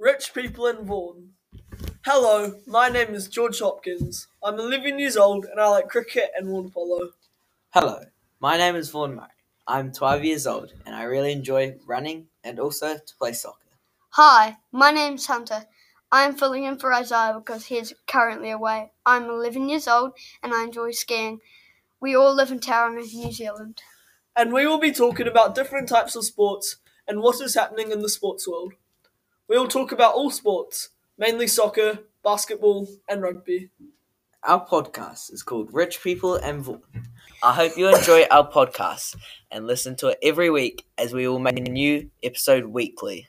Rich People in Vaughan. Hello, my name is George Hopkins. I'm 11 years old and I like cricket and water polo. Hello, my name is Vaughan Murray. I'm 12 years old and I really enjoy running and also to play soccer. Hi, my name's Hunter. I'm filling in for Isaiah because he's currently away. I'm 11 years old and I enjoy skiing. We all live in Tauranga, New Zealand. And we will be talking about different types of sports and what is happening in the sports world. We will talk about all sports, mainly soccer, basketball, and rugby. Our podcast is called Rich People and. I hope you enjoy our podcast and listen to it every week as we will make a new episode weekly.